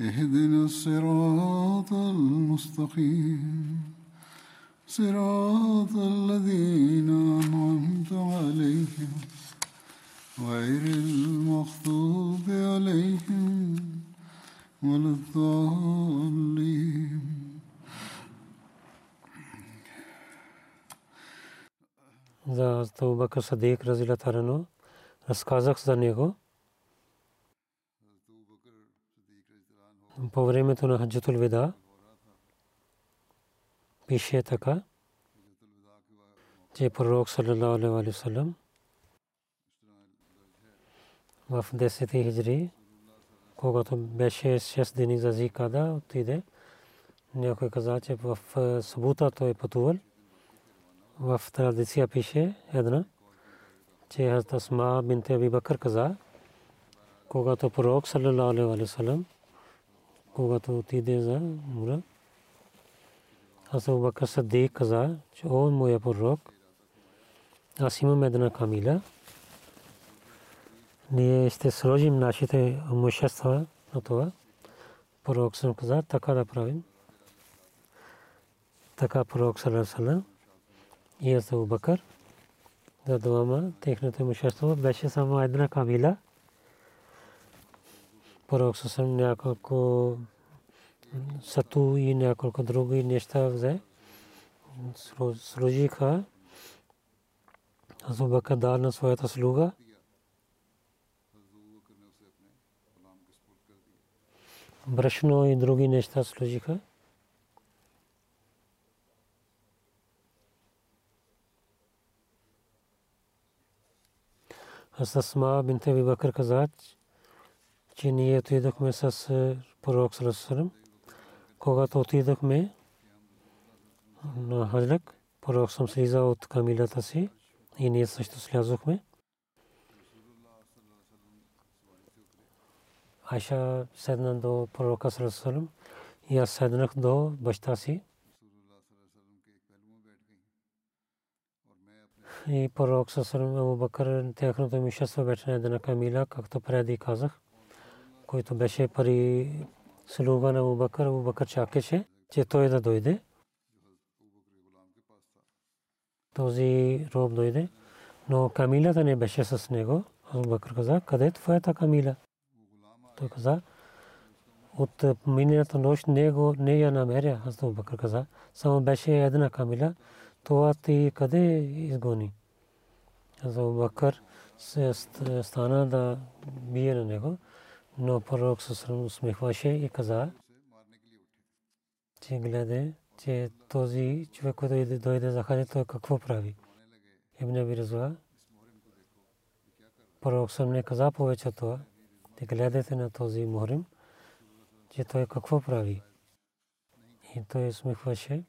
اهدنا الصراط المستقيم صراط الذين أنعمت عليهم غير المغضوب عليهم ولا الضالين за Абу Бакр Садик разилата рано разказах за него по времето на Хаджатул Вида пише така че пророк саллалаху алейхи васалам в 10 хиджри когато беше 6 дни за Зикада отиде някой каза че в събота той пътувал в традиция пише една, че Хазрат Асма бинте Аби Бакър каза, когато пророк саллалаху алейхи ва саллям, когато отиде за умра, Хазрат Абу Бакър Садик каза, че о моя пророк, аз имам една камила, ние ще сложим нашите имущества на това. Пророк съм каза, така да правим. Така пророк алейхи и аз Абу Бакър за двама техното имущество беше само една камила. Пророк съм няколко сату и няколко други неща взе. Сложиха Абу Бакър дал на своята слуга. Брашно и други неща сложиха. Асма бинте Бакър каза, че ние отидохме с пророк Салесалем. Когато отидохме на Хаджлак, пророк съм слиза от камилата си и ние също слязохме. Айша седна до пророка Салесалем и аз седнах до баща си. и пророк Сасалам Абу Бакър тяхното имущество беше на една камила, както преди казах, който беше пари слуга на Абу Бакър. Абу Бакър чакаше, че той да дойде. Този роб дойде, но камилата не беше с него. Абу Бакър каза, къде е твоята камила? Той каза, от миналата нощ него не я намеря. Аз Абу Бакър каза, само беше една камила това ти къде изгони? За Бакър се стана да бие на него, но пророк се усмихваше и каза, че гледа, че този човек, който дойде за хаджа, той какво прави? Ибн Аби Разуа, пророк съм не каза повече това. Те гледате на този мухрим, че той какво прави? И той усмихваше.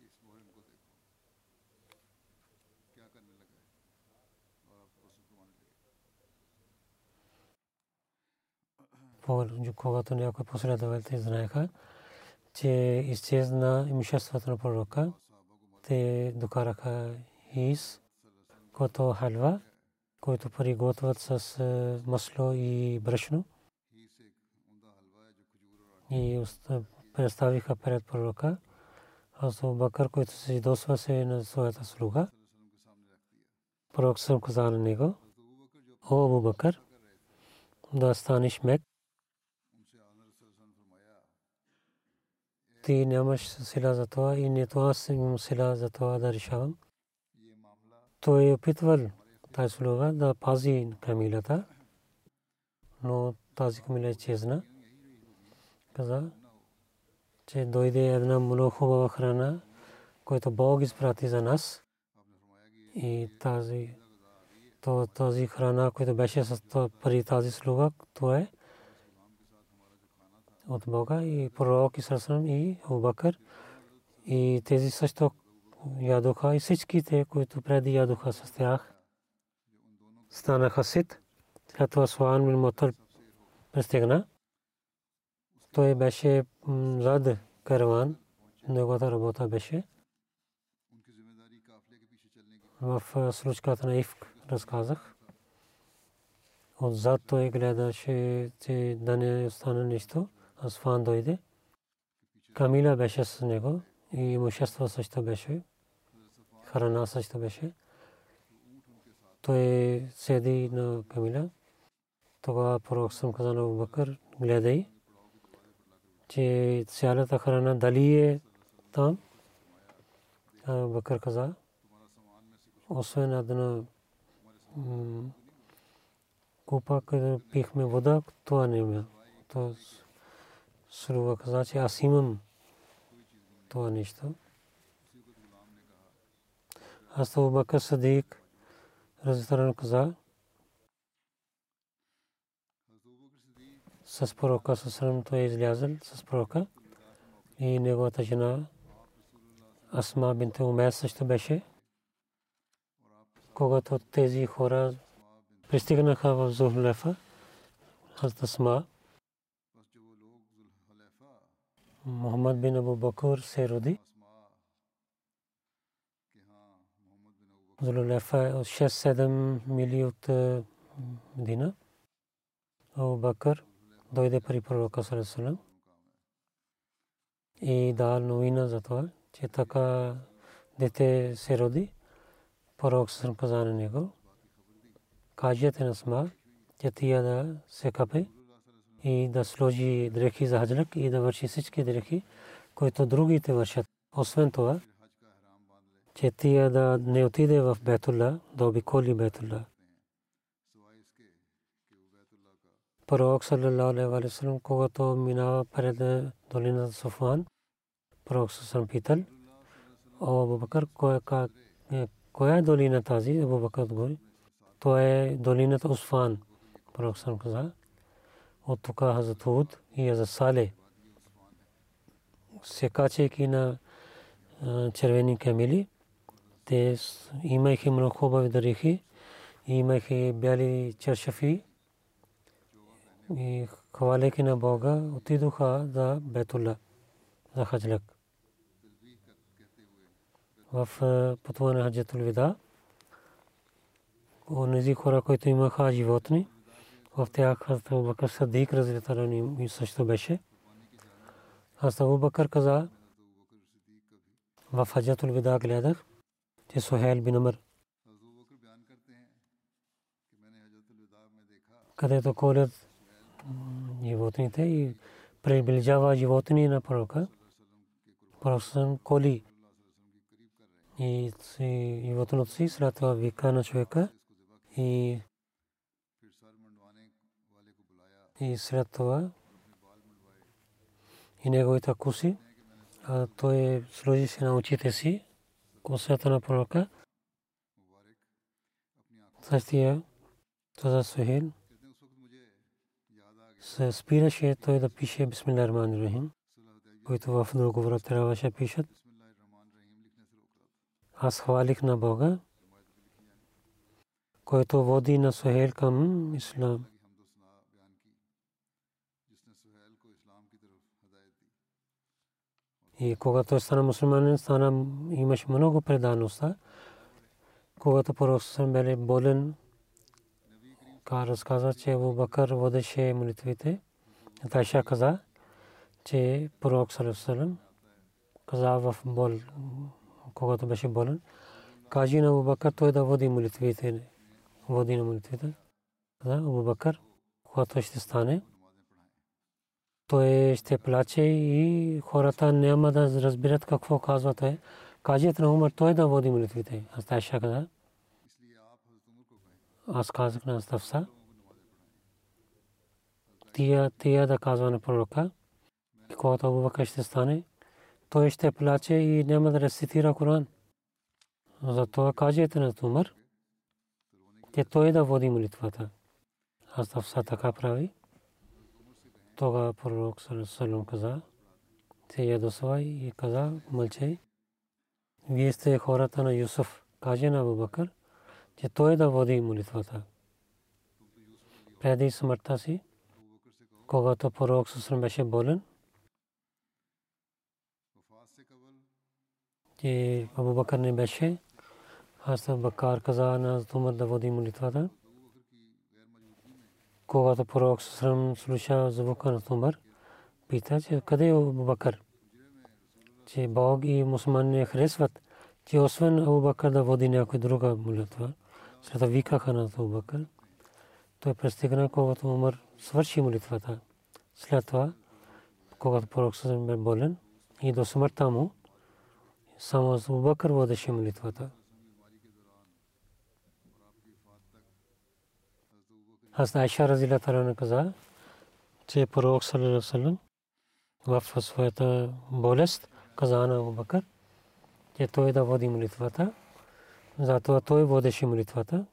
Когато някои последователи знаеха, че изчезна имуществото на пророка, те докараха из, който халва, който приготвят с масло и брашно. И представиха пред пророка. Аз Бакър, който се идосва се на своята слуга. Пророк съм каза на него, О, Абу да станеш мек ти нямаш сила за това и нито аз имам сила за това да решавам. Той е опитвал тази слуга да пази камилата, но тази камила изчезна. Каза, че дойде една много хубава храна, която Бог изпрати за нас. И тази, то, тази храна, която беше с пари тази слуга, то е от Бога и пророк Исрасам и Абубакър. И тези също ядоха и всичките, които преди ядоха с тях, станаха сит. След това Суан бин Мотър пристигна. Той беше зад караван. Неговата работа беше в случката на Ивк разказах. Отзад той гледаше, че да не остане нищо. Асфан дойде. Камила беше с него и имущество също беше. Храна също беше. Той седи на Камила. Тогава пророк съм казал на Бакър, гледай, че цялата храна дали е там. Бакър каза, освен една купа, където пихме вода, това не има. Срува каза, че аз имам това нещо. Аз това Бакър Садик разистран каза, с пророка Сасрам той е излязъл с пророка и неговата жена Асма бинте Умер също беше. Когато тези хора пристигнаха в Зулхлефа, Хазрат Асма, Мухаммад бин Абу Бакур се роди. Зулхлефа е от 6-7 мили от Медина. Абу Бакър дойде при пророка Салесалам и дал новина за това, че така дете се роди. Пророк Салесалам каза на него, кажете на сма, че тия да се капе и да сложи дрехи за хаджлък и да върши всички дрехи, които другите вършат. Освен това, че тия да не отиде в Бетула, да обиколи Бетула. пророк саллалаху алейхи ва саллям когато минава пред долината Софан пророк саллалаху питал о Абу Бакър коя е долина тази Абу Бакър отговори то е долината Усфан пророк саллалаху каза от тук Хазрат Худ и Хазрат Сале се качейки на червени камили те имайки много хубави дрехи имайки бяли чершафи и хваляйки на Бога, отидоха за Бетула, за Хаджлак. В пътуване на Хаджатул Вида, онези хора, които имаха животни, в тях Хазрат Бакър Садик разлитаран и също беше. Хазрат Бакър каза, в Хаджатул Вида гледах, че Сухел бин Амр където колят животните и приближава животни на пророка. Пророк коли и животното си, след това вика на човека и и след това и неговите куси, а той сложи се на очите си, косата на пророка. Същия, това Сухил, се спираше той да пише Бисмилlah Рахман Рахим, който в време трябваше пишат. Аз хвалих на Бога, който води на Сухел към Ислам. И когато стана мусулманин, стана, имаше много предаността. Когато пророк беше болен, Ка разказа, че Абу Бакър водеше молитвите. Тайша каза, че пророк Салам каза в бол, когато беше болен, кажи на Абу Бакър той да води молитвите. Води на молитвите. Каза Абу Бакър, когато ще стане, той ще плаче и хората няма да разберат какво казва той. Кажете на Умар той да води молитвите. Аз Тайша каза. Аз казах на Ставса. Тия, тия да казва на пророка. Когато Абу Бакр ще стане, той ще плаче и няма да рецитира Коран. Затова кажете на Умар, че той да води молитвата. Аз Ставса така прави. Тога пророк Салам каза, се ядосва и каза, мълчай. Вие сте хората на Юсуф. Каже на Абубакър, че той да води молитвата. Преди смъртта си, когато пророк Салам беше болен, че Абубакър не беше, аз Бакар каза на Умар да води молитвата когато пророк Срам слуша звука на Умар, пита, че къде е Бакър? Че Бог и мусулман не харесват, че освен Абу Бакър да води някой друга молитва. След това викаха на Абу Бакър. Той пристигна, когато Умар свърши молитвата. След това, когато пророк Срам бе болен и до смъртта му, само Абу Бакър водеше молитвата. Аз Айша Разила Тарана каза, че пророк Салалалалалалам в своята болест каза на Абу Бакър, че той да води молитвата. Затова той водеше молитвата.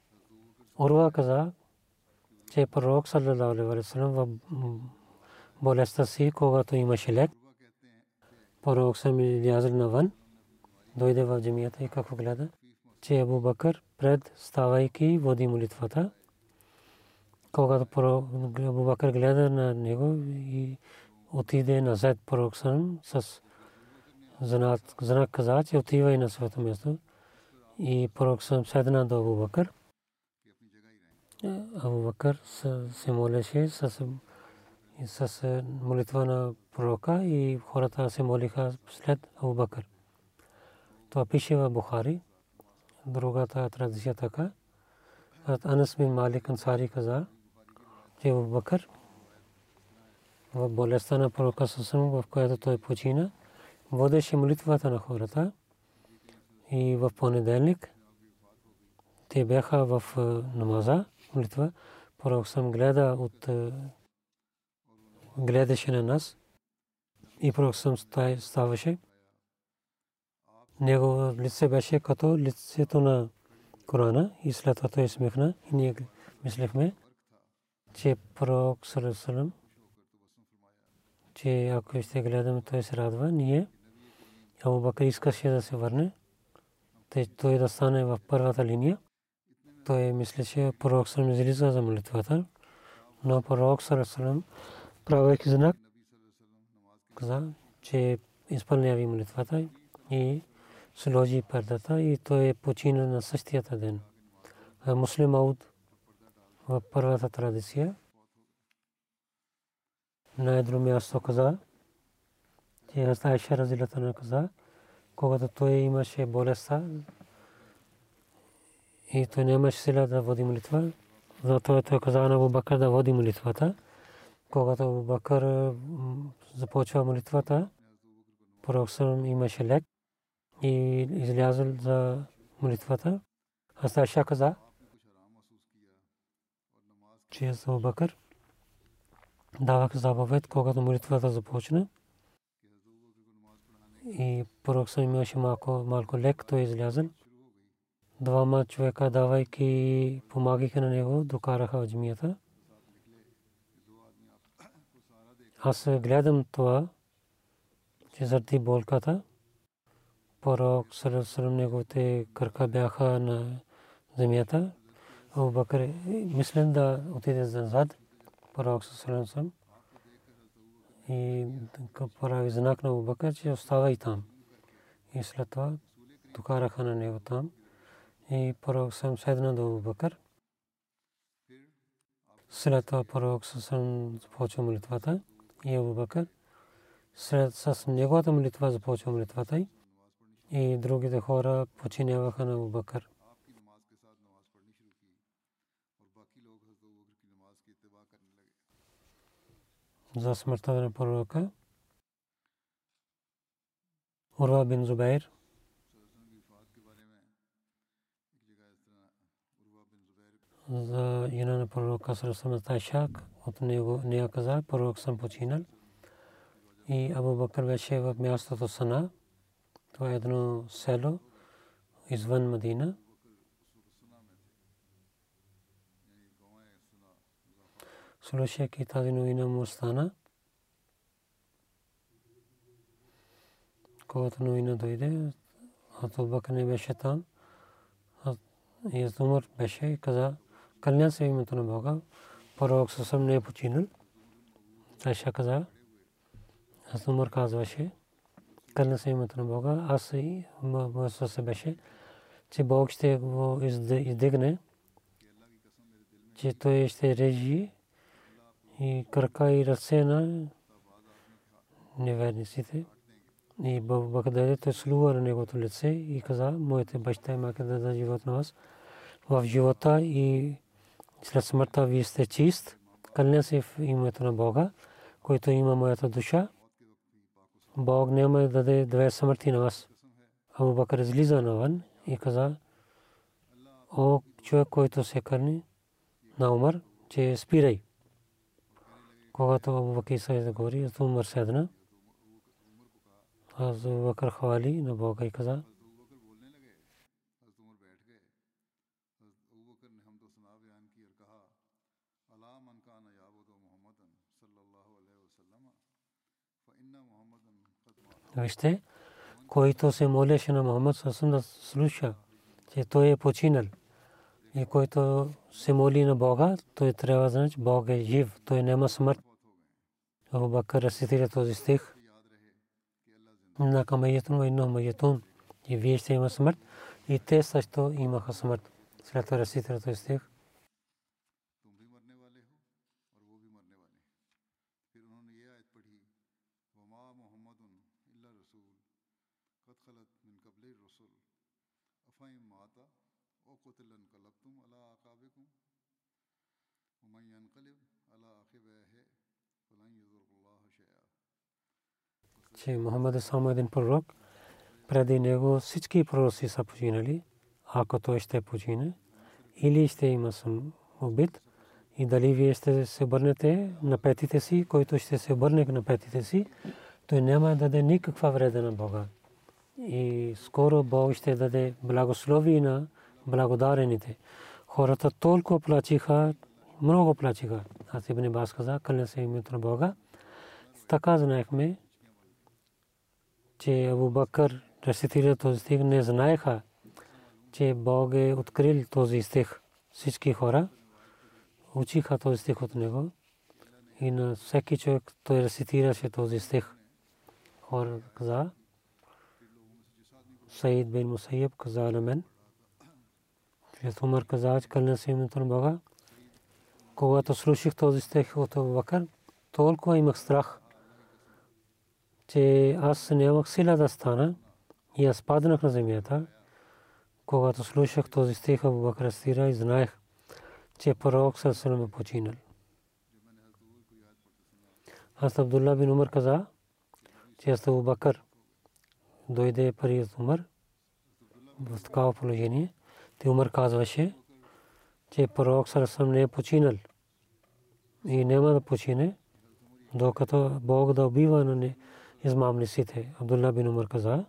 Урва каза, че пророк Салалалалалалам в болестта си, когато имаше лек, пророк съм излязъл навън, дойде в джамията и какво гледа, че Абу Бакър пред ставайки води молитвата когато Абу Бакър гледа на него и отиде назад пророк с знак каза, че отива и на своето място. И пророк седна до Абу Бакър. Абу Бакър се молеше с, с молитва на пророка и хората се молиха след Абу Бакър. Това пише в Бухари. Другата традиция така. Анас бин Малик Ансари каза, Абу Бакър в болестта на пророка Сусам, в която той почина, водеше молитвата на хората и в понеделник те бяха в намаза, молитва. Пророк съм гледа от гледаше на нас и пророк съм ставаше. Негово лице беше като лицето на Корана и след това той смехна и ние мислехме, че пророк Салесалам, че ако ще гледаме, той се радва. Ние, Абу Бакър искаше да се върне, той да стане в първата линия. Той мислеше, пророк Салам излиза за молитвата, но пророк Салесалам, правейки знак, каза, че изпълнява молитвата и сложи пердата и той почина на същията ден. Муслим Ауд в първата традиция. На едно място каза, че Айша Разилата на каза, когато той имаше болестта и той нямаше сила да води молитва, затова той каза на Абу Бакър да води молитвата. Когато Абу Бакър започва молитвата, пророк имаше лек и излязъл за молитвата. Аз Айша каза, че Абу Бакър давах заповед, когато молитвата започна. И пророк съм имаше малко, малко лек, той излязъл. Двама човека, давайки, помагиха на него, докараха в джамията. Аз гледам това, че заради болката, пророк Салам неговите кръка бяха на земята, Абу Бакр мислен да отиде назад, пророк Салам и прави знак на Абу Бакр, че остава и там. И след това докараха на него там. И пророк Салам седна до Абу Бакр. След това пророк Салам започва молитвата и Абу Бакр. След с неговата молитва започва молитвата и другите хора починяваха на Абу Бакр. За смъртта на пророка. Урва бин Зубайр за жена на пророка Сарасана Тайшак. От него нея каза, пророк съм починал. И Абу Бакър беше в мястото Сана. Това е едно село извън Мадина. Слушайки тази новина му стана. Когато новина дойде, Абу Бакър не беше там. И Умар беше и каза, кълня се името на Бога. Пророк съвсем не е починал. Айша каза, аз Умар казваше, кълня се името на Бога. Аз и моят се беше, че Бог ще го издигне, че той ще режи и крака и ръце на неверниците. И Бог даде той слува на неговото лице и каза, моите баща и майка да дадат живот на вас. В живота и след смъртта вие сте чист. Кълня се в името на Бога, който има моята душа. Бог няма да даде две смърти на вас. Абу Бакър излиза навън и каза, о човек, който се кърни на Умар, че спирай. Когато Абу Бакър се говори, Умар седна. Аз Абу Бакър хвали на Бога и каза, Вижте, който се молеше на Мухаммад Сасам да слуша, че той е починал. И който се моли на Бога, той трябва да знае, че Бог е жив, той няма смърт. Абу Бакър рецитира този стих. На камаятун ва инна маятун. И вие ще има смърт. И те също имаха смърт. След това рецитира този стих. Че Мухаммад е само един пророк. Преди него всички пророци са починали, ако той ще почине, или ще има съм убит, и дали вие ще се обърнете на петите си, който ще се обърне на петите си, той няма да даде никаква вреда на Бога. И скоро Бог ще даде благослови на благодарените. Хората толкова плачиха, много плачиха. Аз Ибн Бас каза, кълня се името на Бога. Така знаехме, че Абу Бакър рецитира този стих, не знаеха, че Бог е открил този стих. Всички хора учиха този стих от него и на всеки човек той рецитираше този стих. Хора каза, Саид бин Мусайяб каза на мен, Шейх Умар каза, че кълня се името на Бога. Когато слушах този стих от Абу Бакър, толкова имах страх – че аз нямах сила да стана и аз паднах на земята. Когато слушах този стих Абу Бакр Сира и знаех, че пророк Сърсалам е починал. Аз Абдулла бин Умар каза, че аз Абу Бакър дойде при Умар в такава положение. Те Умар казваше, че пророк Сърсалам не е починал и няма да почине, докато Бог да убива на не измамниците. Абдулла бин Умар каза,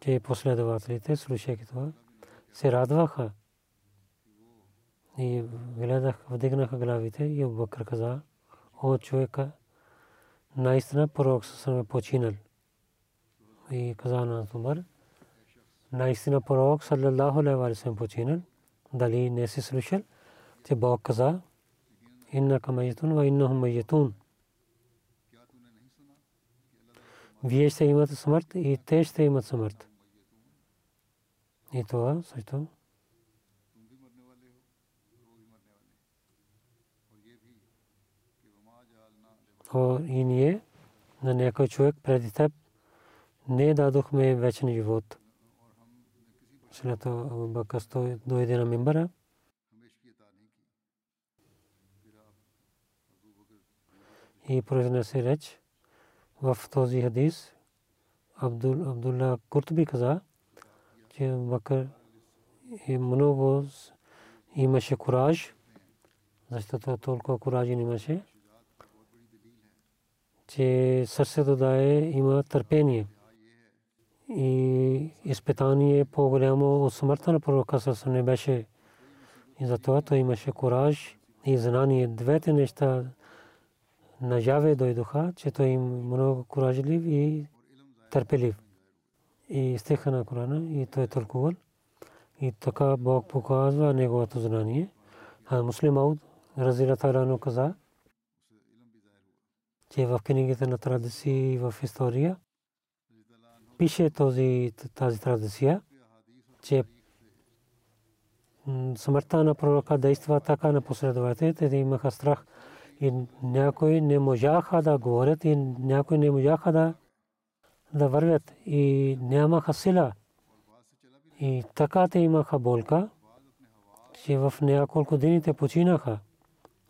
че последователите, слушайки това, се радваха и гледах, вдигнаха главите и Абубакър каза, о човека, наистина пророк съм е починал. И каза на Умар, наистина пророк саллаллаху алейхи ва саллям починал. Дали не си слушал, че Бог каза, иннака майятун ва иннахум майятун. Вие ще имате смърт и те ще имат смърт. И това също. О, и ние на някой човек преди теб не дадохме вечен живот. След това Бакър дойде на мимбара и произнесе реч в този хадис. Абдул, Абдулла Куртби каза, че Бакър е много имаше кураж, защото толкова кураж имаше, че сърцето да е, има търпение и изпитание по-голямо от смъртта на пророка не беше. И затова той имаше кураж и знание. Двете неща нажаве дойдоха, че той им много куражлив и търпелив. И стиха на Корана и той е тълкувал. И така Бог показва неговото знание. А муслим Ауд, Разила Талано каза, че в книгите на традиции в история пише този, тази традиция, че смъртта на пророка действа така на последователите, те имаха страх и някои не можаха да говорят и някои не можаха да, да вървят и нямаха сила. И така те имаха болка, че в няколко дни те починаха.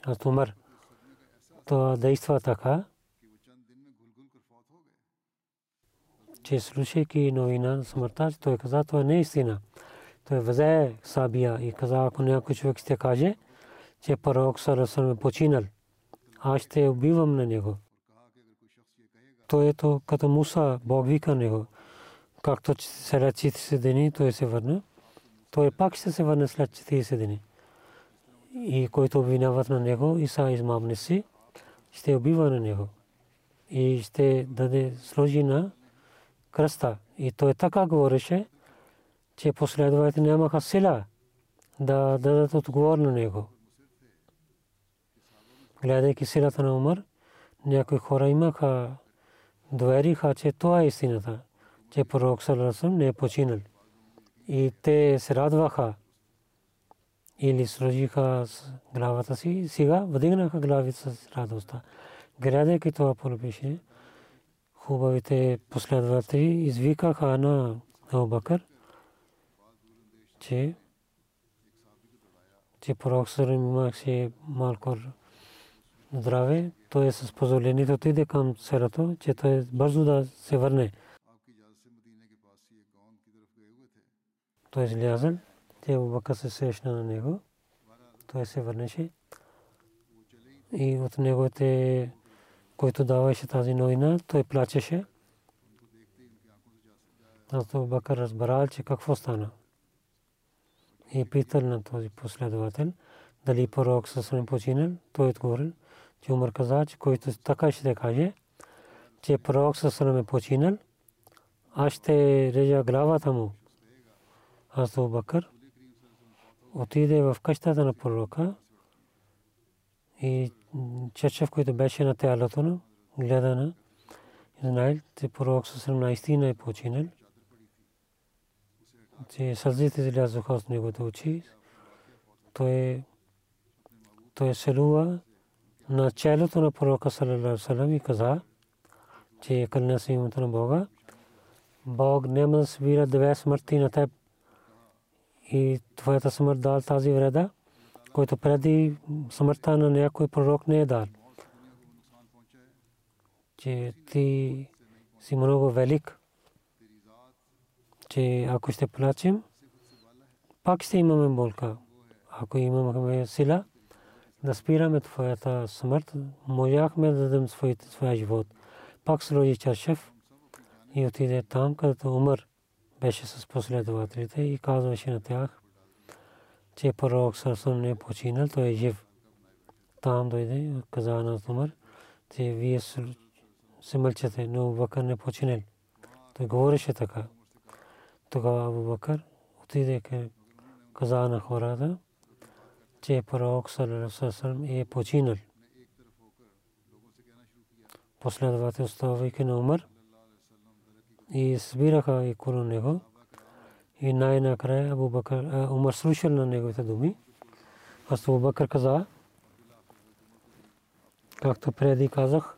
Аз умър. Това действа така, че слушайки новина на смъртта, той каза, това не е истина. Той взе Сабия и каза, ако някой човек ще каже, че пророк Сарасъм е починал, аз ще убивам на него. Той е то като Муса, Бог вика него. Както след 40 дни той се върна, той пак ще се върне след 40 дни. И който обвиняват на него, Иса измамни си, ще убива на него. И ще даде сложи на кръста. И той така говореше, че последователите нямаха сила да дадат отговор на него. Гледайки силата на Умар, някои хора имаха довериха, че това е истината, че пророк Саласъм не е починал. И те се радваха или сложиха главата си, сега вдигнаха главите с радостта. Гледайки това пропише, хубавите последователи извикаха на Абубакър, че че пророк Сарим имаше малко здраве, той е с позволението отиде към селото, че той бързо да се върне. Той излязъл, те Абубакър се срещна на него, той се върнеше и от неговите който даваше тази новина, той плачеше. Аз Бакър разбрал, че какво стана. И питал на този последовател, дали пророк със починал, той отговорил, че Умар каза, че който така ще каже, че пророк със е починал, аз ще режа главата му. Аз Бакър отиде в къщата на пророка и черчев, който беше на тялото на, гледа на Израил, че пророк съвсем наистина е починал. Че сълзите излязоха от неговите очи. Той, той селува на челото на пророка Салалалалалалам и каза, че кълня се името на Бога. Бог няма да свира две смърти на теб и твоята смърт дал тази вреда който преди смъртта на някой пророк не е дал. Че ти си много велик, че ако ще плачем, пак ще имаме болка. Ако имаме сила, да спираме твоята смърт, можахме да дадем своя живот. Пак сложи Чаршев и отиде там, където умър беше с последователите и казваше на тях, че пророк Сарсъм не е починал, той е жив. Там дойде, каза на Умар, че вие се мълчате, но Бакър не е починал. Той говореше така. Тогава Бакър отиде каза на хората, че пророк Сарсъм е починал. Последовател оставайки на Умар и събираха и около него. И най-накрая Абу Бакър, Умар слушал на неговите думи. Аз Абу Бакър каза, както преди казах,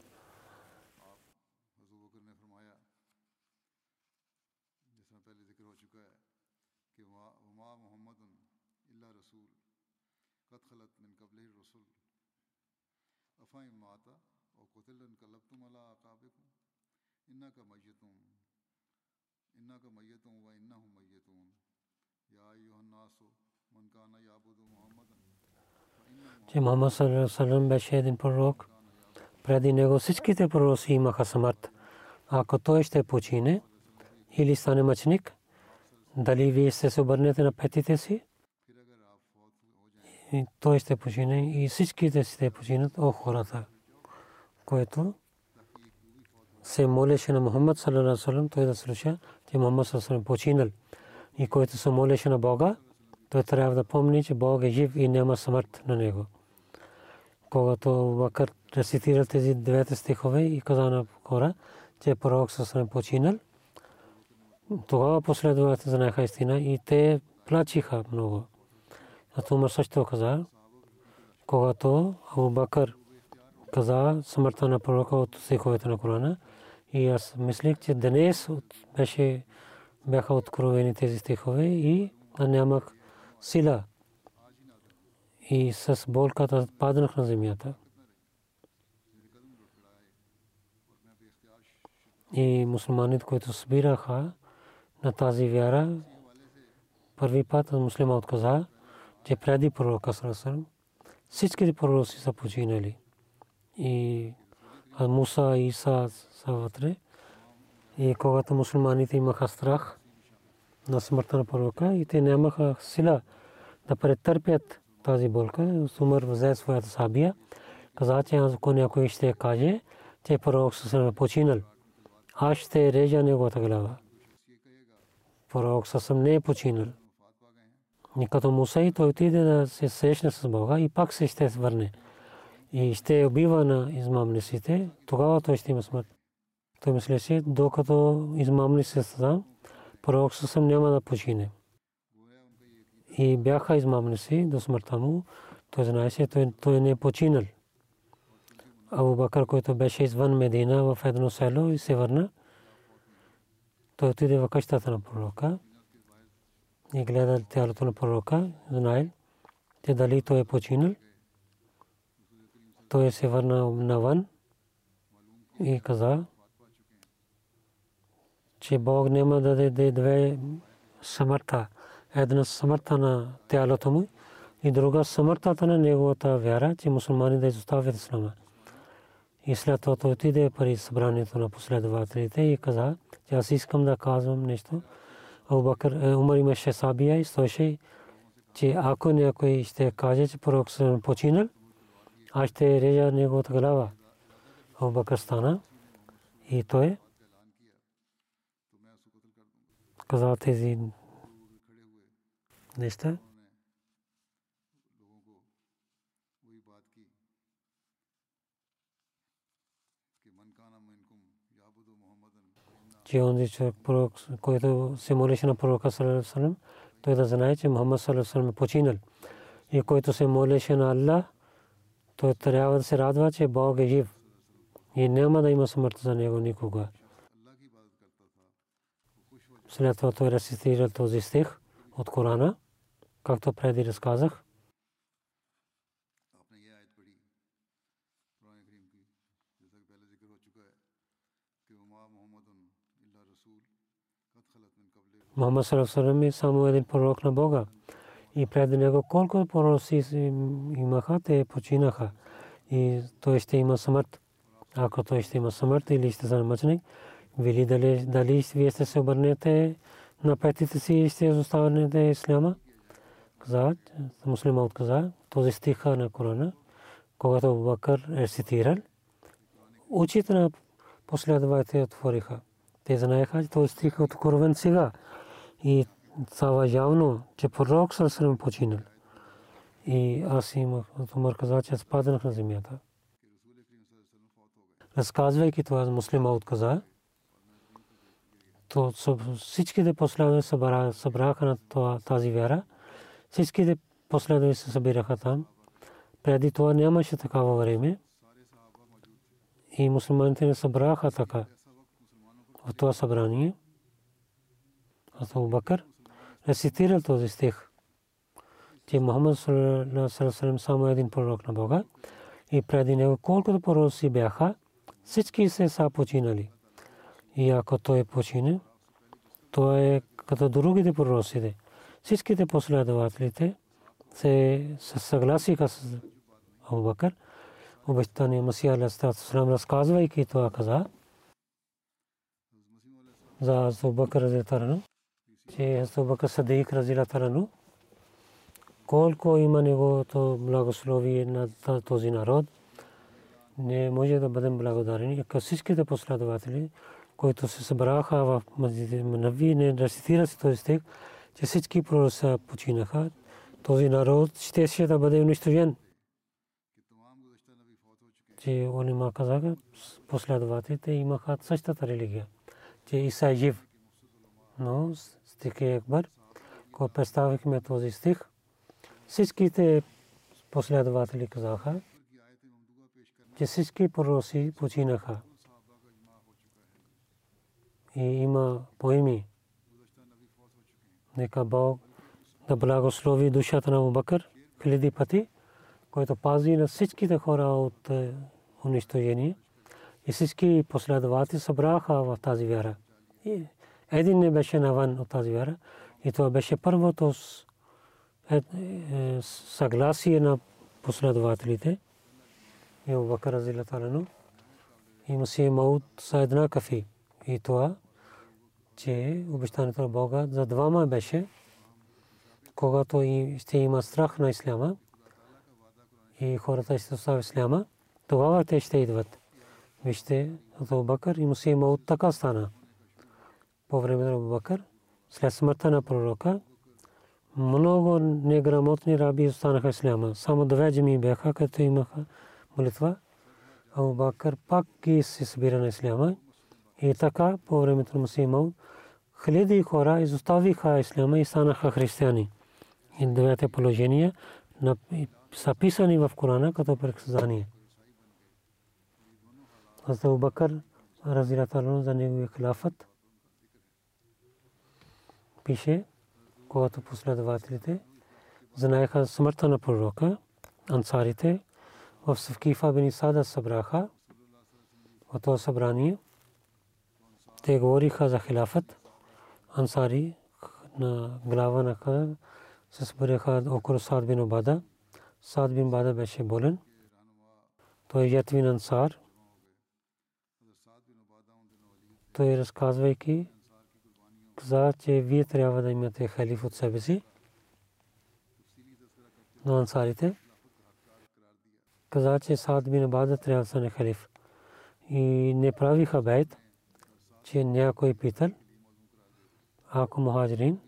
का मैतून इन्ना का मैतूँ व इन्ना हूँ मैतून यासो मनकाना याबुदो Че Мама Салам беше един пророк, преди него всичките пророци имаха смърт. Ако той ще почине или стане мъченик, дали вие ще се обърнете на петите си, той ще почине и всичките ще починат, о хората, което се молеше на Мухаммад салам, той да слуша, че Мухаммад салам починал. И който се молеше на Бога, той трябва да помни, че Бог е жив и няма смърт на него. Когато Бакър рецитира тези двете стихове и каза на хора, че пророк съм починал, тогава последователите знаеха истина и те плачиха много. А Умар също каза, когато Абу Бакър каза смъртта на пророка от стиховете на Корана, и аз мислих, че днес беше, бяха откровени тези стихове и нямах сила. И с болката паднах на земята. И мусулманите, които събираха на тази вяра, първи път муслима отказа, че преди пророка Сарасарам всички пророци са починали. И Муса и Иса са вътре. И когато мусулманите имаха страх на смъртта на пророка и те нямаха сила да претърпят тази болка, Сумър взе своята сабия, каза, че ако някой ще каже, че пророк съвсем починал, аз ще режа неговата глава. Пророк съвсем не е починал. И като Муса и той отиде да се срещне с Бога и пак се ще върне. И ще убива на измамниците, тогава той ще има смърт. Той мислеше, докато измамниците са пророк съвсем няма да почине. И бяха измамници до смъртта му, той знаеше, той, той не е починал. Абу Бакър, който беше извън Медина в едно село и се върна, той отиде в къщата на пророка и гледа тялото на пророка, знае, че дали той е починал. Той се върна навън и каза, че Бог няма да даде две смъртта. Една смъртта на тялото му и друга смъртта на неговата вяра, че мусулмани да изоставят ислама. И след това отиде при събранието на последователите и каза, че аз искам да казвам нещо. Абубакър, е, Умар имаше сабия и стоеше, че ако някой ще каже, че пророк съм починал, аз ще режа неговата глава. Абубакър стана и той каза тези неща. че онзи човек, който се молеше на пророка Салам, той трябва да се радва, че Бог е жив. И няма да има смърт за него никога. След това той рецитира този стих от Корана, както преди разказах. Мухаммад Салам е само един пророк на Бога. И преди него колко пророци имаха, те починаха. И той ще има смърт. Ако той ще има смърт или ще стане мъченик, вили дали, дали вие ще се обърнете на петите си и ще останете исляма? Каза, муслима отказа, този стих на Корана, когато Бакър е цитирал, очите на последователите отвориха. Те знаеха, че този стих е откровен сега. И става явно, че пророк съм починал. И аз имах, Умар каза, че спаднах на земята. Разказвайки това, муслима отказа, то всичките последователи събраха на тази вяра. Всичките последователи се събираха там. Преди това нямаше такава време. И мусулманите не събраха така в това събрание. Абу Бакър рецитирал този стих, че Мухаммад саллаллаху само един пророк на Бога и преди него колкото пророци бяха, всички се са починали. И ако той почине, то е като другите пророците. Всичките последователите се съгласиха с Абу Бакър. Обещания Масия Алейхиссалам разказвайки това каза за Абу Бакър разилтарано, че Абу Бакър Садик разилтарано колко има неговото благословие на този народ, не може да бъдем благодарени. Ако всичките последователи, които се събраха в Нави, не рецитира се този стих, че всички пророци починаха, този народ ще да бъде унищожен. Че олима казаха, последователите имаха същата религия, че Иса е жив. Но стих е Акбар, когато представихме този стих, всичките последователи казаха, че всички пророци починаха. И има поеми. Нека Бог да благослови душата на Бакър хиляди пъти, който пази на всичките хора от е, унищожение. И всички последователи събраха в тази вяра. Един не беше навън от тази вяра. И това беше първото е, е, съгласие на последователите. И Абу Бакър разилаталено и Масih Маут са еднакви. И това, че обещанието на Бога за двама беше, когато ще има страх на Исляма и хората ще оставят Исляма, тогава те ще идват. Вижте, Абу Бакър и Масih Маут така стана. По време на Бакър, след смъртта на пророка, много неграмотни раби останаха исляма. Само две джами бяха, като имаха молитва. Абу пак ги се събира на исляма. И така, по времето на Масимал, хиляди хора изоставиха исляма и станаха християни. И двете положения са писани в Корана като предсказание. Аз Абу Бакър, разилата за неговия хилафът, пише, когато последователите знаеха смъртта на пророка, ансарите в Савкифа бен Сада събраха в това събрание. Те говориха за хилафът. Ансари на глава на Ха се събраха около Сад бин Обада. Сад бин Бада беше болен. Той е ятвин ансар. Той разказвайки каза, че вие трябва да имате халиф от себе си. Но ансарите каза, че Саад бин Абада трябва да стане халиф. И не правиха бейт, че някой питал, ако мухаджирин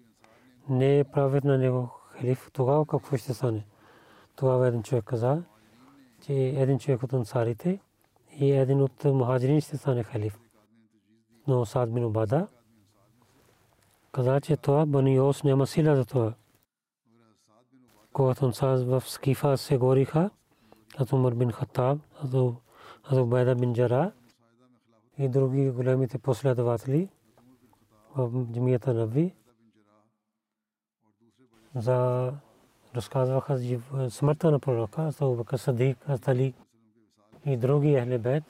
не правят на него халиф, тогава какво ще стане? Тогава един човек каза, че един човек от ансарите и един от мухаджирин ще стане халиф. Но Саад бин Абада каза, че това Баниос няма сила за това. Когато Ансаз в Скифа се гориха, като Умар бин Хаттаб, като Убайда бин Джара и други големите последователи в джамията Нави за разказваха смъртта на пророка, за Убака Садик, Али и други Ахле Бет.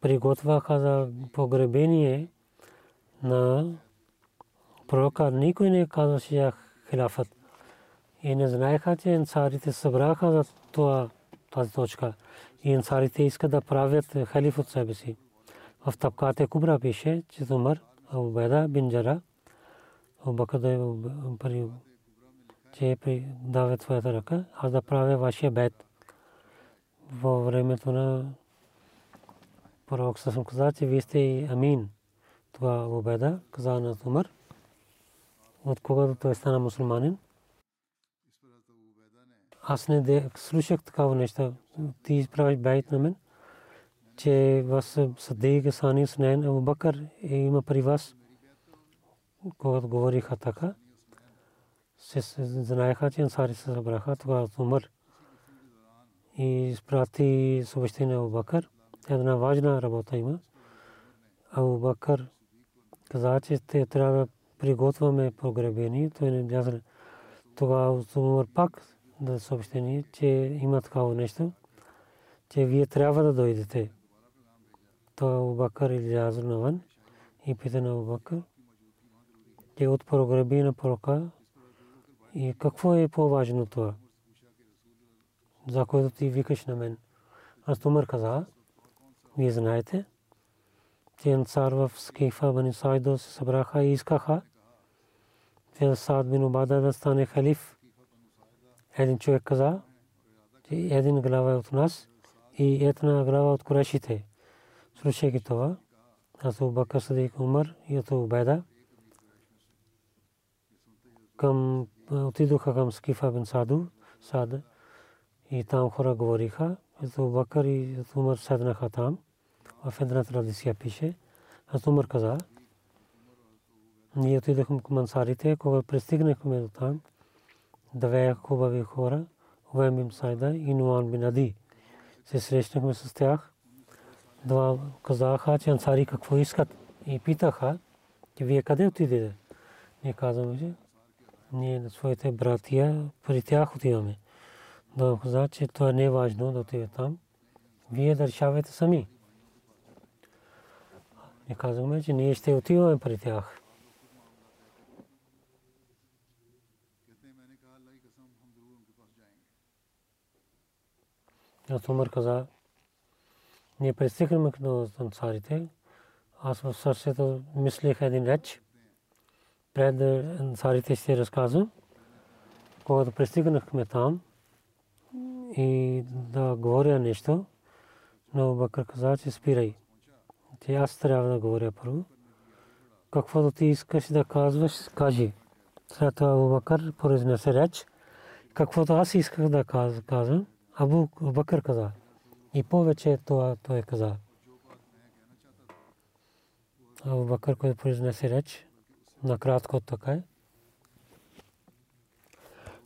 Приготвяха за погребение на пророка никой не казваше за хилафът. И не знаеха, че ансарите събраха за това, тази точка. И ансарите искат да правят халиф от себе си. В Табкате Кубра пише, че Умар, Убеда бин Джара, Обака да пари, че даве твоята ръка, аз да правя вашия бед. Във времето на пророк съм казал, че вие сте амин това Убеда каза на Умар, от когато той стана мусулманин. Аз не слушах такава неща. Ти изправиш байт на мен, че вас Садик Сани Снен Абу Бакър има при вас. Когато говориха така, се знаеха, че ансари се събраха, тогава Умар и изпрати съобщение на Абу Бакър. Една важна работа има. Абу Бакър каза, че те трябва да приготвяме погребение. Той не бяха. Тогава Умар пак да съобщение, че има такава нещо, че вие трябва да дойдете. То Абубакър изляза навън и пита на Абубакър, че от на пророка и какво е по-важно това, за което ти викаш на мен. Аз Умар каза, вие знаете, че ансар в Скифа Бани Сайдо се събраха и искаха, че Саад бин Убада да стане халиф. Един човек каза, че един глава е от нас и една глава от Курешите. Слушайки това, аз Бакър Садик Умар и от Убайда към отидоха към Скифа бин Саду, Сад, и там хора говориха. Ето Бакър и Умар седнаха там. В една традиция пише. Аз Умар каза, ние отидохме към ансарите, когато пристигнахме до там, две хубави хора, Увем бин Сайда и Нуан бин Ади. Се срещнахме с тях. Два казаха, че ансари какво искат. И питаха, че вие къде отидете? Ние казваме, че ние на своите братия при тях отиваме. Да каза, че това не е важно да отиде там. Вие да решавате сами. Ние казваме, че ние ще отиваме при тях. Аз Умар каза, ние пристигнахме до ансарите. Аз в сърцето мислех един реч. Пред ансарите ще разказвам. Когато пристигнахме там и да говоря нещо, но Бакър каза, че спирай. Че аз трябва да говоря първо. Каквото ти искаш да казваш, кажи. След това Бакър произнесе реч. Каквото аз исках да казвам, Абу Бакър каза. И повече това той каза. Абу Бакър, който произнесе реч, накратко така е.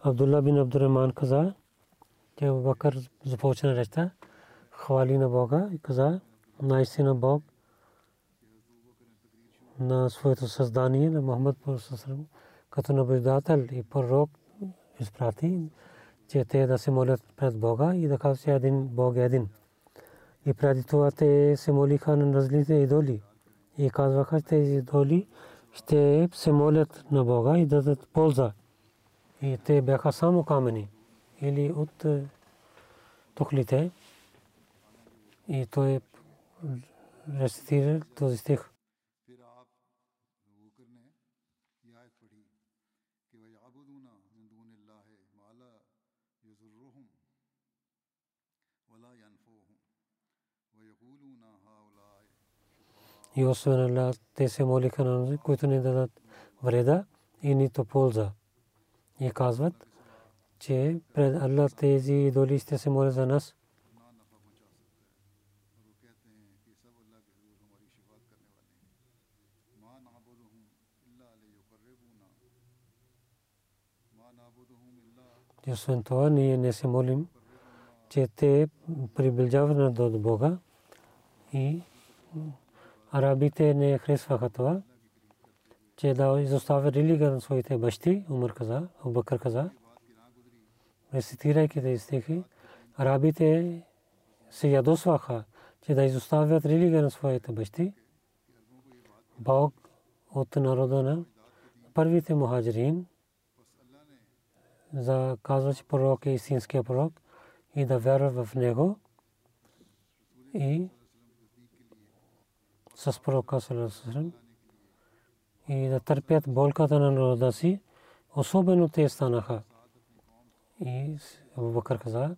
Абдулла бин Абдурахман каза, че Абу Бакър започна речта, хвали на Бога и каза, наистина Бог на своето създание на Мухаммад като наблюдател и пророк изпрати че те да се молят пред Бога и да казват, че един Бог е един. И преди това те се молиха на различните идоли. И казваха, че тези идоли ще се молят на Бога и дадат полза. И те бяха само камени или от е, тухлите. И той рецитира този стих. И освен Allah те се молиха на онзи, които не дадат вреда и нито полза. И казват, че пред Allah тези идоли ще се молят за нас. И освен това, ние не се молим, че те приближават до Бога и арабите не харесваха това, че да изоставя религия на своите бащи, Умар каза, Абубакър каза, рецитирайки тези стихи, арабите се ядосваха, че да изоставят религия на своите бащи. Бог от народа на първите мухаджирин за казва, че пророк е истинския пророк и да вярва в него и с пророка Салесалем и да търпят болката на народа си, особено те станаха. И Абу Бакър каза,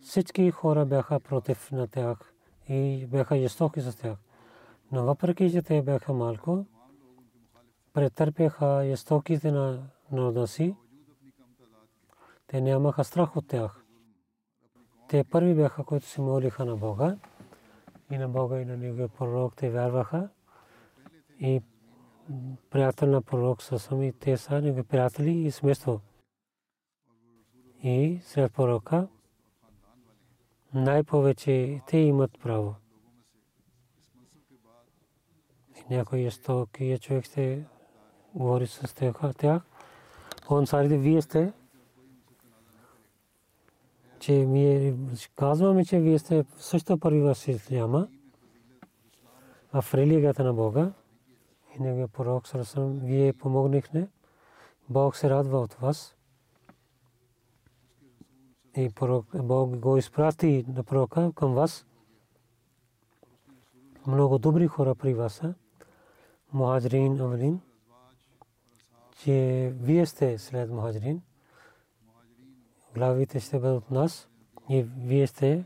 всички хора бяха против на тях и бяха жестоки с тях. Но въпреки, че те бяха малко, претърпяха жестоките на народа си, те нямаха страх от тях. Те първи бяха, които се молиха на Бога и на Бога и на Неговия пророк те вярваха и приятел на пророк са сами те са негови приятели и семейство. И след пророка най-повече те имат право. И някой е стокия човек ще говори с тях. Он сарите вие сте че ние казваме, че вие сте също първи в Исляма, в религията на Бога. И неговия пророк Сарасам, вие помогнахте. Бог се радва от вас. И Бог го изпрати на пророка към вас. Много добри хора при вас са. Мухаджрин Авлин. Че вие сте след Мухаджрин главите ще бъдат от нас. И вие сте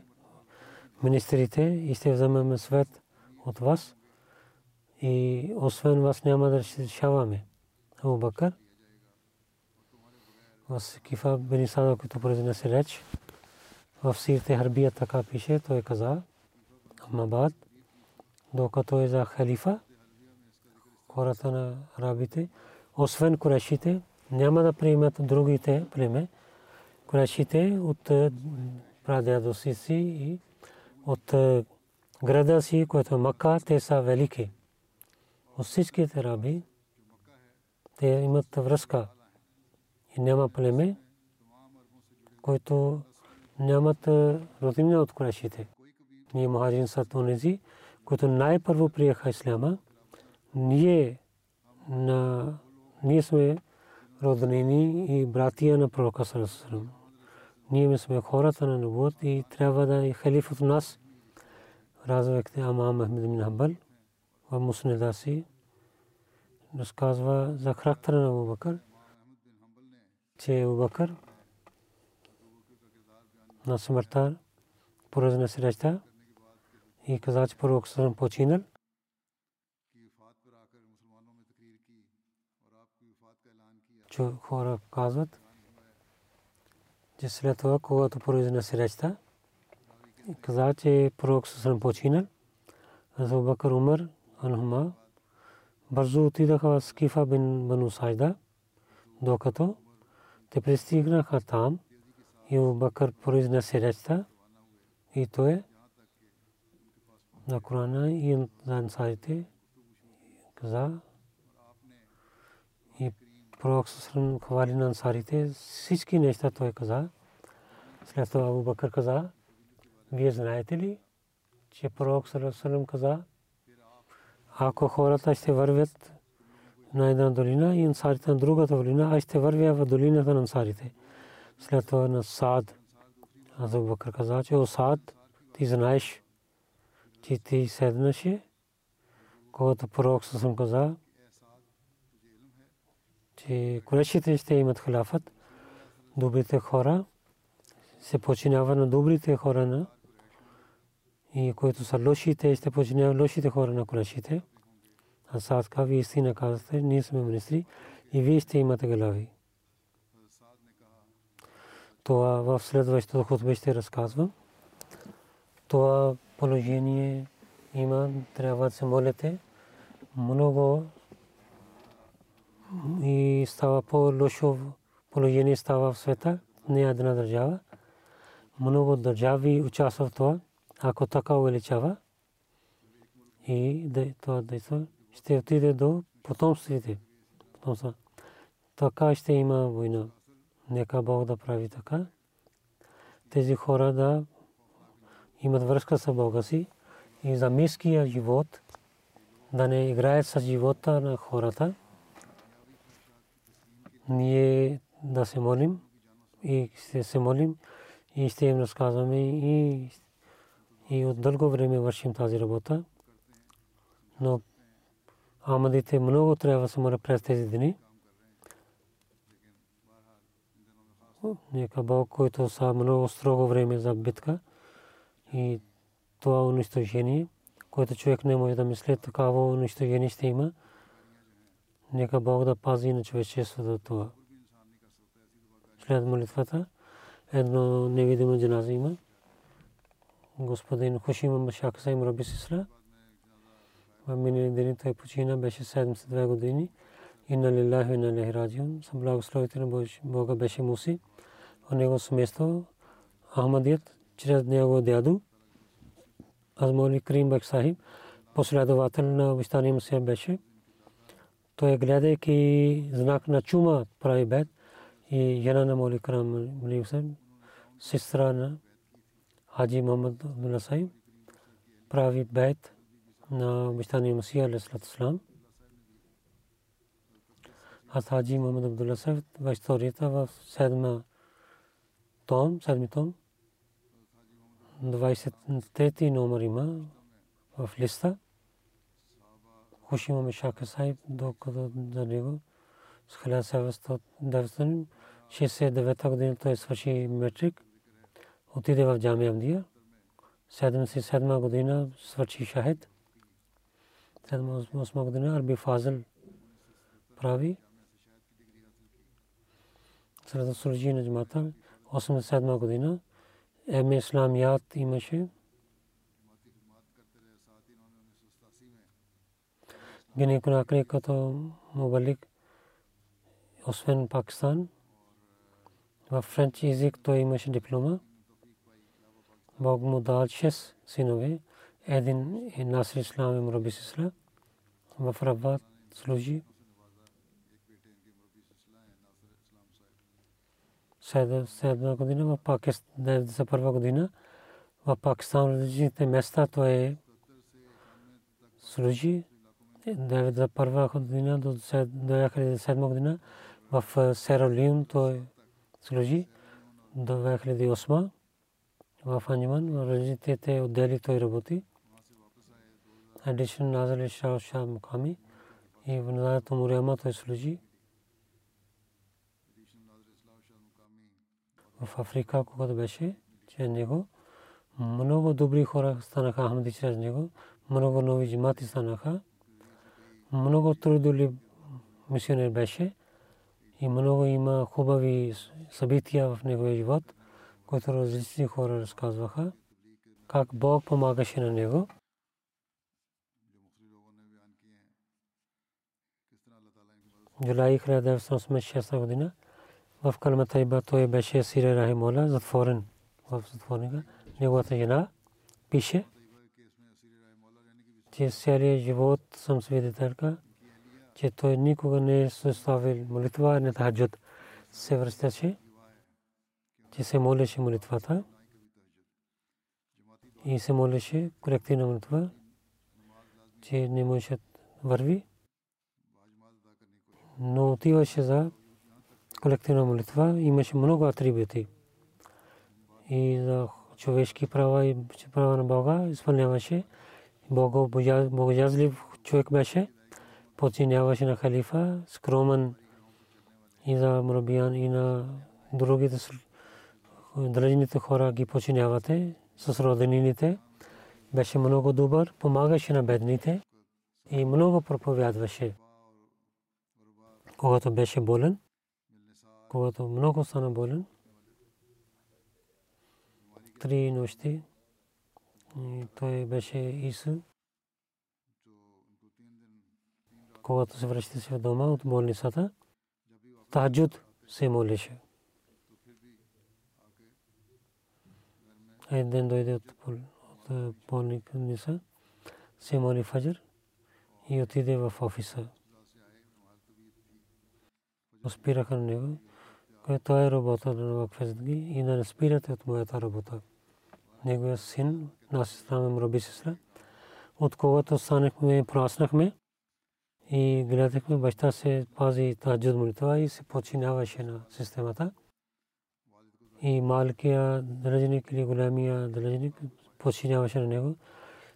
министрите и ще вземем свет от вас. И освен вас няма да решаваме. Абу Бакър? В Кифа бен Сада, който произнесе реч, в Сирте Харбия така пише, той каза, Амабад, докато е за халифа, хората на арабите, освен корешите, няма да приемат другите племе, Курашите от е, прадядоси си и от е, града си, което е Мака, те са велики. От всичките раби, те имат връзка. И няма племе, който нямат е, родина от Курашите. Ние мухаджин са тонези, които най-първо приеха исляма. Ние, на, ние сме роднини и братия на пророка Сарасарам. Ние сме хората на Нубот и трябва да е халиф от нас. Развекте Амам Ахмед бин Хамбал в Муснеда си разказва за характера на Абубакър, че Абубакър на смъртта произнесе речта и каза, че пророк съм починал. Хора казват, че след това, когато произнесе речта, каза, че пророк съм починал. Азу Бакър Умар, Анхума, бързо отидаха в Скифа бин Бану Сайда, докато те пристигнаха там и Бакър произнесе речта и то е на Корана и на ансарите каза пророк Сасрам хвали на ансарите. Всички неща той каза. След това Абу Бакър каза, вие знаете ли, че пророк Сасрам каза, ако хората ще вървят на една долина и ансарите на другата долина, аз ще вървя в долината на ансарите. След това на Саад. Абу Бакър каза, че о Саад, ти знаеш, че ти седнаше, когато пророк Сасрам каза, че корешите ще имат халяфът, добрите хора се починява на добрите хора на и които са лошите, ще починява лошите хора на корешите. А Садка, вие истина казвате, ние сме министри и вие ще имате глави. Това в следващото хутбе ще разказвам. Това положение има, трябва да се молите. Много и става по-лошо положение става в света, не е една държава. Много държави участват в това, ако така увеличава и това действа, ще отиде до потомствите. Така ще има война. Нека Бог да прави така. Тези хора да имат връзка с Бога си и за миския живот да не играят с живота на хората ние да се молим и ще се молим и ще им разказваме и, и от дълго време вършим тази работа. Но Амадите много трябва да се молят през тези дни. Нека Бог, който са много строго време за битка и това унищожение, което човек не може да мисли, такава унищожение ще има. Нека Бог да пази на човечеството това. След молитвата едно невидимо джаназа има. Господин Хушима Машак Сайм Раби Сисра. В минали дни той почина, беше 72 години. Инна лилахи на лихи раджион. Съм благословите на Бога беше Муси. В него семейство Ахмадият, чрез него дядо. Азмоли Крим Бек Сахиб, последовател на обещания Мусия беше той гледайки знак на чума прави бед и жена на Моли Крам Мливсен сестра на Хаджи Мохаммад Абдулла Сайб прави бейт на обещания Масия Алейхиссалам. Аз Хаджи Мохаммад Абдулла Сайб в историята в седма том, седми том, 23 номер има в листа. Хуш имаме Шака Сайб, докато за него с 1969 година той свърши метрик, отиде в Джамия Амдия. 77 година свърши шахид. 78 година Арби Фазил прави. Сред служи на джамата 87 година Ем Исламият имаше. Гини Кунакри като мубалик освен Пакистан. В френч език той имаше диплома. Бог му дал 6 синове. Един е Насир Ислам и Мураби Сисла. В Рабат служи. Седма година в Пакистан, 91 година в Пакистан различните места той служи. 91 година до 2007 година в Серолин той служи до 2008 в Аниман, в различните отдели той работи. Адишен Назали Шао Шah Муками и в Назарато Муриама той служи. В Африка, когато беше, че него много добри хора станаха Ахмади чрез него, много нови джимати станаха, много трудоли мисионер беше и много има хубави събития в неговия живот, които различни хора разказваха, как Бог помагаше на него. Юлай 1986 година в Калматайба той беше Сире Рахимола, затворен в затворника. Неговата жена пише, че целият живот съм свидетелка, че той никога не е съставил молитва, не тахаджуд. Се връщаше, че се молеше молитвата и се молеше колективна молитва, че не може върви, но отиваше за колективна молитва, имаше много атрибути и за човешки права и права на Бога изпълняваше. Богоязлив човек беше подчиняваше на халифа, скромен и за мрабиян и на другите дръжните хора ги подчинявате с роденините. Беше много добър, помагаше на бедните и много проповядваше. Когато беше болен, когато много стана болен, три нощи той беше Исус когато се връщаше в дома от болницата, таджуд се молеше. Един ден дойде от болница, се моли фаджр и отиде в офиса. Спираха на него, което е работа на Вакфезги и да не спирате от моята работа. Неговия син, нас там Раби Сестра, от когото станахме, праснахме, и гледахме баща се пази таджуд молитва и се подчиняваше на системата. И малкия дръжник или големия дръжник подчиняваше на него.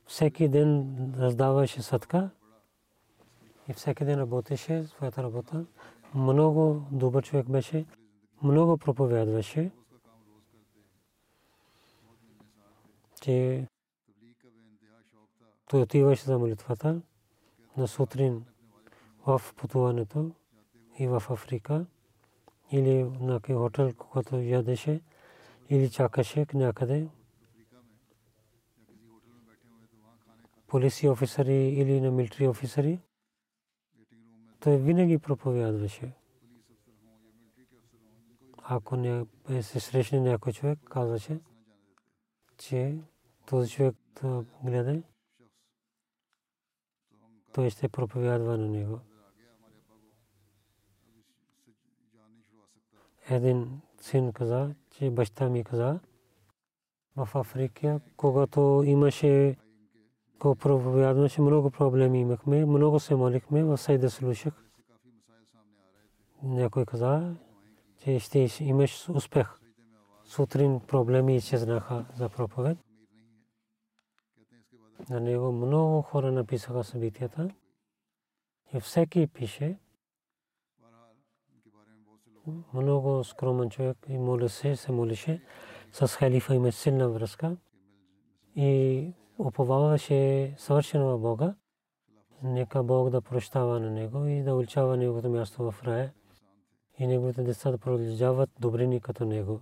Всеки ден раздаваше садка и всеки ден работеше своята работа. Много добър човек беше, много проповядваше, че той отиваше за молитвата на сутрин в пътуването и в Африка или на хотел, когато ядеше или чакаше някъде. Полиси офисери или на милитари офисери. Той винаги проповядваше. Ако не се срещне някой човек, казваше, че този човек гледа, той ще проповядва на него. един син каза, че баща ми каза, в Африка, когато имаше ko проповядваше, много проблеми имахме, много се молихме, в сайда слушах. Някой каза, че ще имаш успех. Сутрин проблеми изчезнаха за проповед. На него много хора написаха събитията. И всеки пише, много скромен човек и моля се, се молише. С халифа има силна връзка. И уповаваше съвършено Бога. Нека Бог да прощава на него и да уличава неговото място в рая. И неговите деца да продължават добрини като него.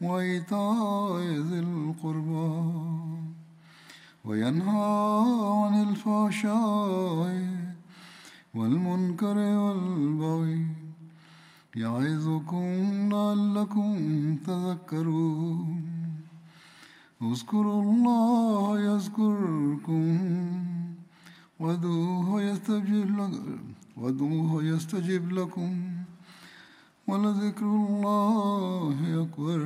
وإيتاء ذي القربى وينهى عن الفحشاء والمنكر والبغي يعظكم لعلكم تذكرون. اذكروا الله يذكركم وادعوه وادعوه يستجب لكم. ولذكر الله أكبر.